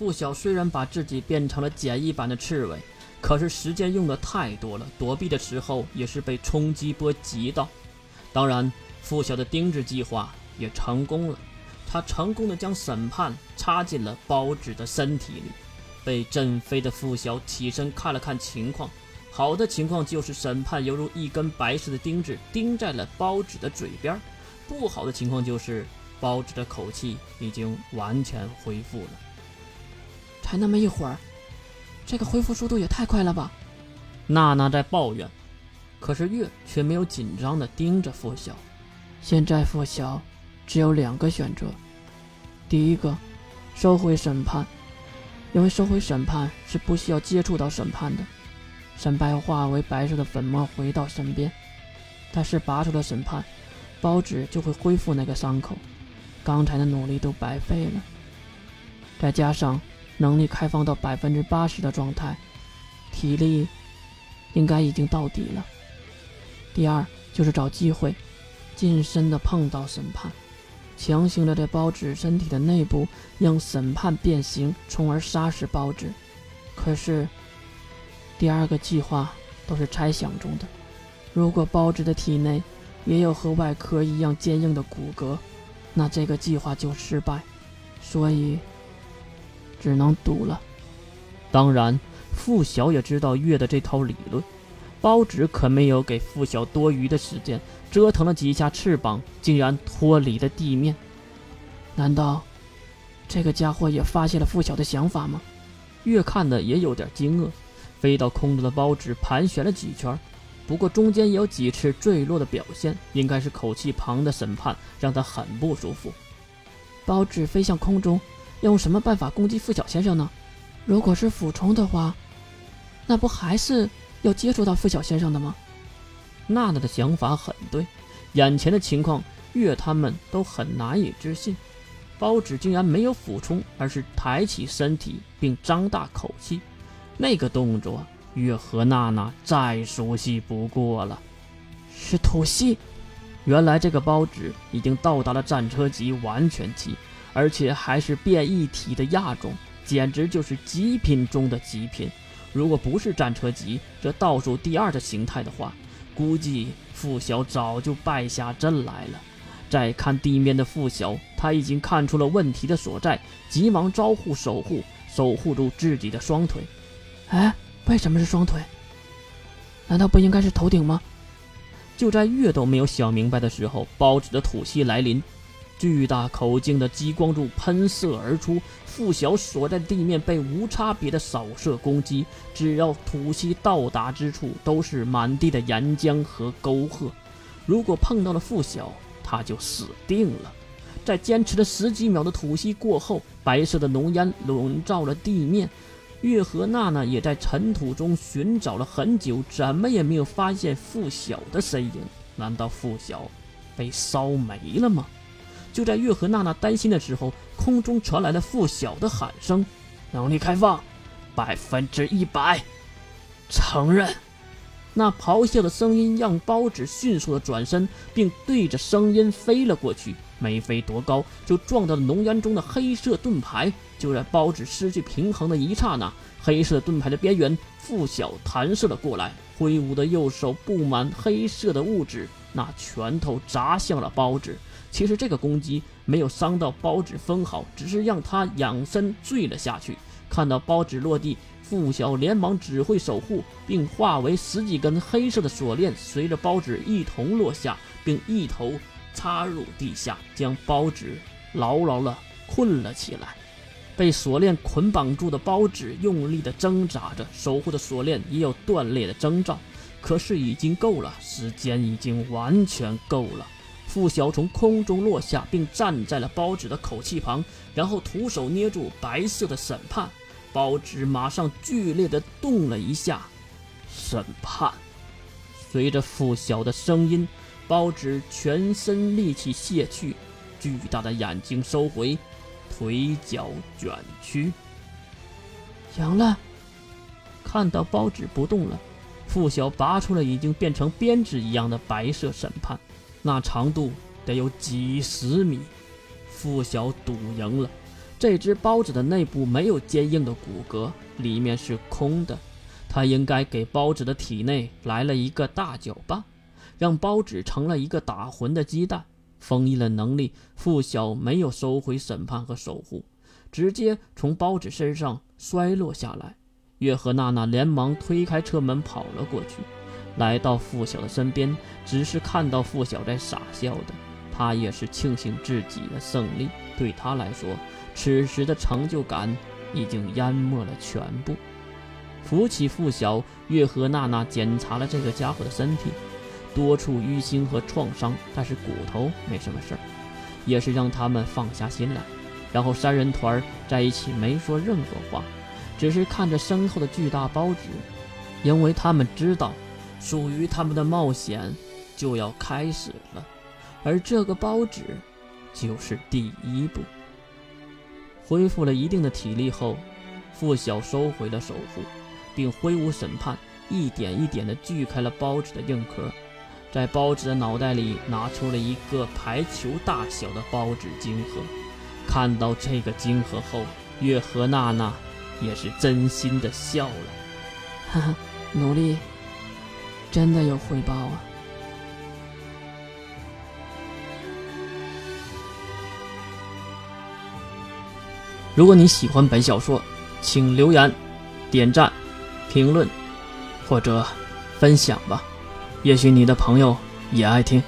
付晓虽然把自己变成了简易版的刺猬，可是时间用的太多了，躲避的时候也是被冲击波击到。当然，付晓的钉子计划也成功了，他成功的将审判插进了包子的身体里。被震飞的付晓起身看了看情况，好的情况就是审判犹如一根白色的钉子钉在了包子的嘴边；不好的情况就是包子的口气已经完全恢复了。才那么一会儿，这个恢复速度也太快了吧？娜娜在抱怨，可是月却没有紧张的盯着拂晓。现在拂晓只有两个选择：第一个，收回审判，因为收回审判是不需要接触到审判的，审判化为白色的粉末回到身边。但是拔出了审判，包纸就会恢复那个伤口，刚才的努力都白费了。再加上。能力开放到百分之八十的状态，体力应该已经到底了。第二就是找机会近身的碰到审判，强行的在包子身体的内部让审判变形，从而杀死包子。可是第二个计划都是猜想中的，如果包子的体内也有和外壳一样坚硬的骨骼，那这个计划就失败。所以。只能赌了。当然，付晓也知道月的这套理论。包纸可没有给付晓多余的时间，折腾了几下翅膀，竟然脱离了地面。难道这个家伙也发现了付晓的想法吗？月看的也有点惊愕。飞到空中的包纸盘旋了几圈，不过中间也有几次坠落的表现，应该是口气旁的审判让他很不舒服。包纸飞向空中。要用什么办法攻击付晓先生呢？如果是俯冲的话，那不还是要接触到付晓先生的吗？娜娜的想法很对，眼前的情况，月他们都很难以置信。包子竟然没有俯冲，而是抬起身体并张大口气，那个动作，月和娜娜再熟悉不过了。是吐息。原来这个包子已经到达了战车级完全期。而且还是变异体的亚种，简直就是极品中的极品。如果不是战车级这倒数第二的形态的话，估计傅晓早就败下阵来了。再看地面的傅晓，他已经看出了问题的所在，急忙招呼守护，守护住自己的双腿。哎，为什么是双腿？难道不应该是头顶吗？就在月都没有想明白的时候，包子的吐息来临。巨大口径的激光柱喷射而出，付晓所在地面被无差别的扫射攻击，只要吐息到达之处，都是满地的岩浆和沟壑。如果碰到了付晓，他就死定了。在坚持了十几秒的吐息过后，白色的浓烟笼罩了地面。月和娜娜也在尘土中寻找了很久，怎么也没有发现付晓的身影。难道付晓被烧没了吗？就在月和娜娜担心的时候，空中传来了付晓的喊声：“能力开放，百分之一百，承认。”那咆哮的声音让包子迅速的转身，并对着声音飞了过去。没飞多高，就撞到了浓烟中的黑色盾牌。就在包子失去平衡的一刹那，黑色盾牌的边缘，付晓弹射了过来，挥舞的右手布满黑色的物质，那拳头砸向了包子。其实这个攻击没有伤到包子分毫，只是让他仰身坠了下去。看到包子落地，付晓连忙指挥守护，并化为十几根黑色的锁链，随着包子一同落下，并一头插入地下，将包子牢牢地困了起来。被锁链捆绑住的包子用力地挣扎着，守护的锁链也有断裂的征兆。可是已经够了，时间已经完全够了。付晓从空中落下，并站在了包子的口气旁，然后徒手捏住白色的审判。包子马上剧烈的动了一下。审判，随着付晓的声音，包子全身力气泄去，巨大的眼睛收回，腿脚卷曲。赢了。看到包子不动了，付晓拔出了已经变成编织一样的白色审判。那长度得有几十米，付晓赌赢了。这只包子的内部没有坚硬的骨骼，里面是空的。他应该给包子的体内来了一个大搅拌，让包子成了一个打浑的鸡蛋。封印了能力，傅晓没有收回审判和守护，直接从包子身上摔落下来。月和娜娜连忙推开车门跑了过去，来到傅晓的身边，只是看到傅晓在傻笑的，他也是庆幸自己的胜利。对他来说，此时的成就感已经淹没了全部。扶起傅晓，月和娜娜检查了这个家伙的身体。多处淤青和创伤，但是骨头没什么事儿，也是让他们放下心来。然后三人团在一起没说任何话，只是看着身后的巨大包纸，因为他们知道，属于他们的冒险就要开始了，而这个包纸就是第一步。恢复了一定的体力后，傅晓收回了守护，并挥舞审判，一点一点地锯开了包纸的硬壳。在包子的脑袋里拿出了一个排球大小的包纸晶核，看到这个晶核后，月和娜娜也是真心的笑了。哈哈，努力真的有回报啊！如果你喜欢本小说，请留言、点赞、评论或者分享吧。也许你的朋友也爱听。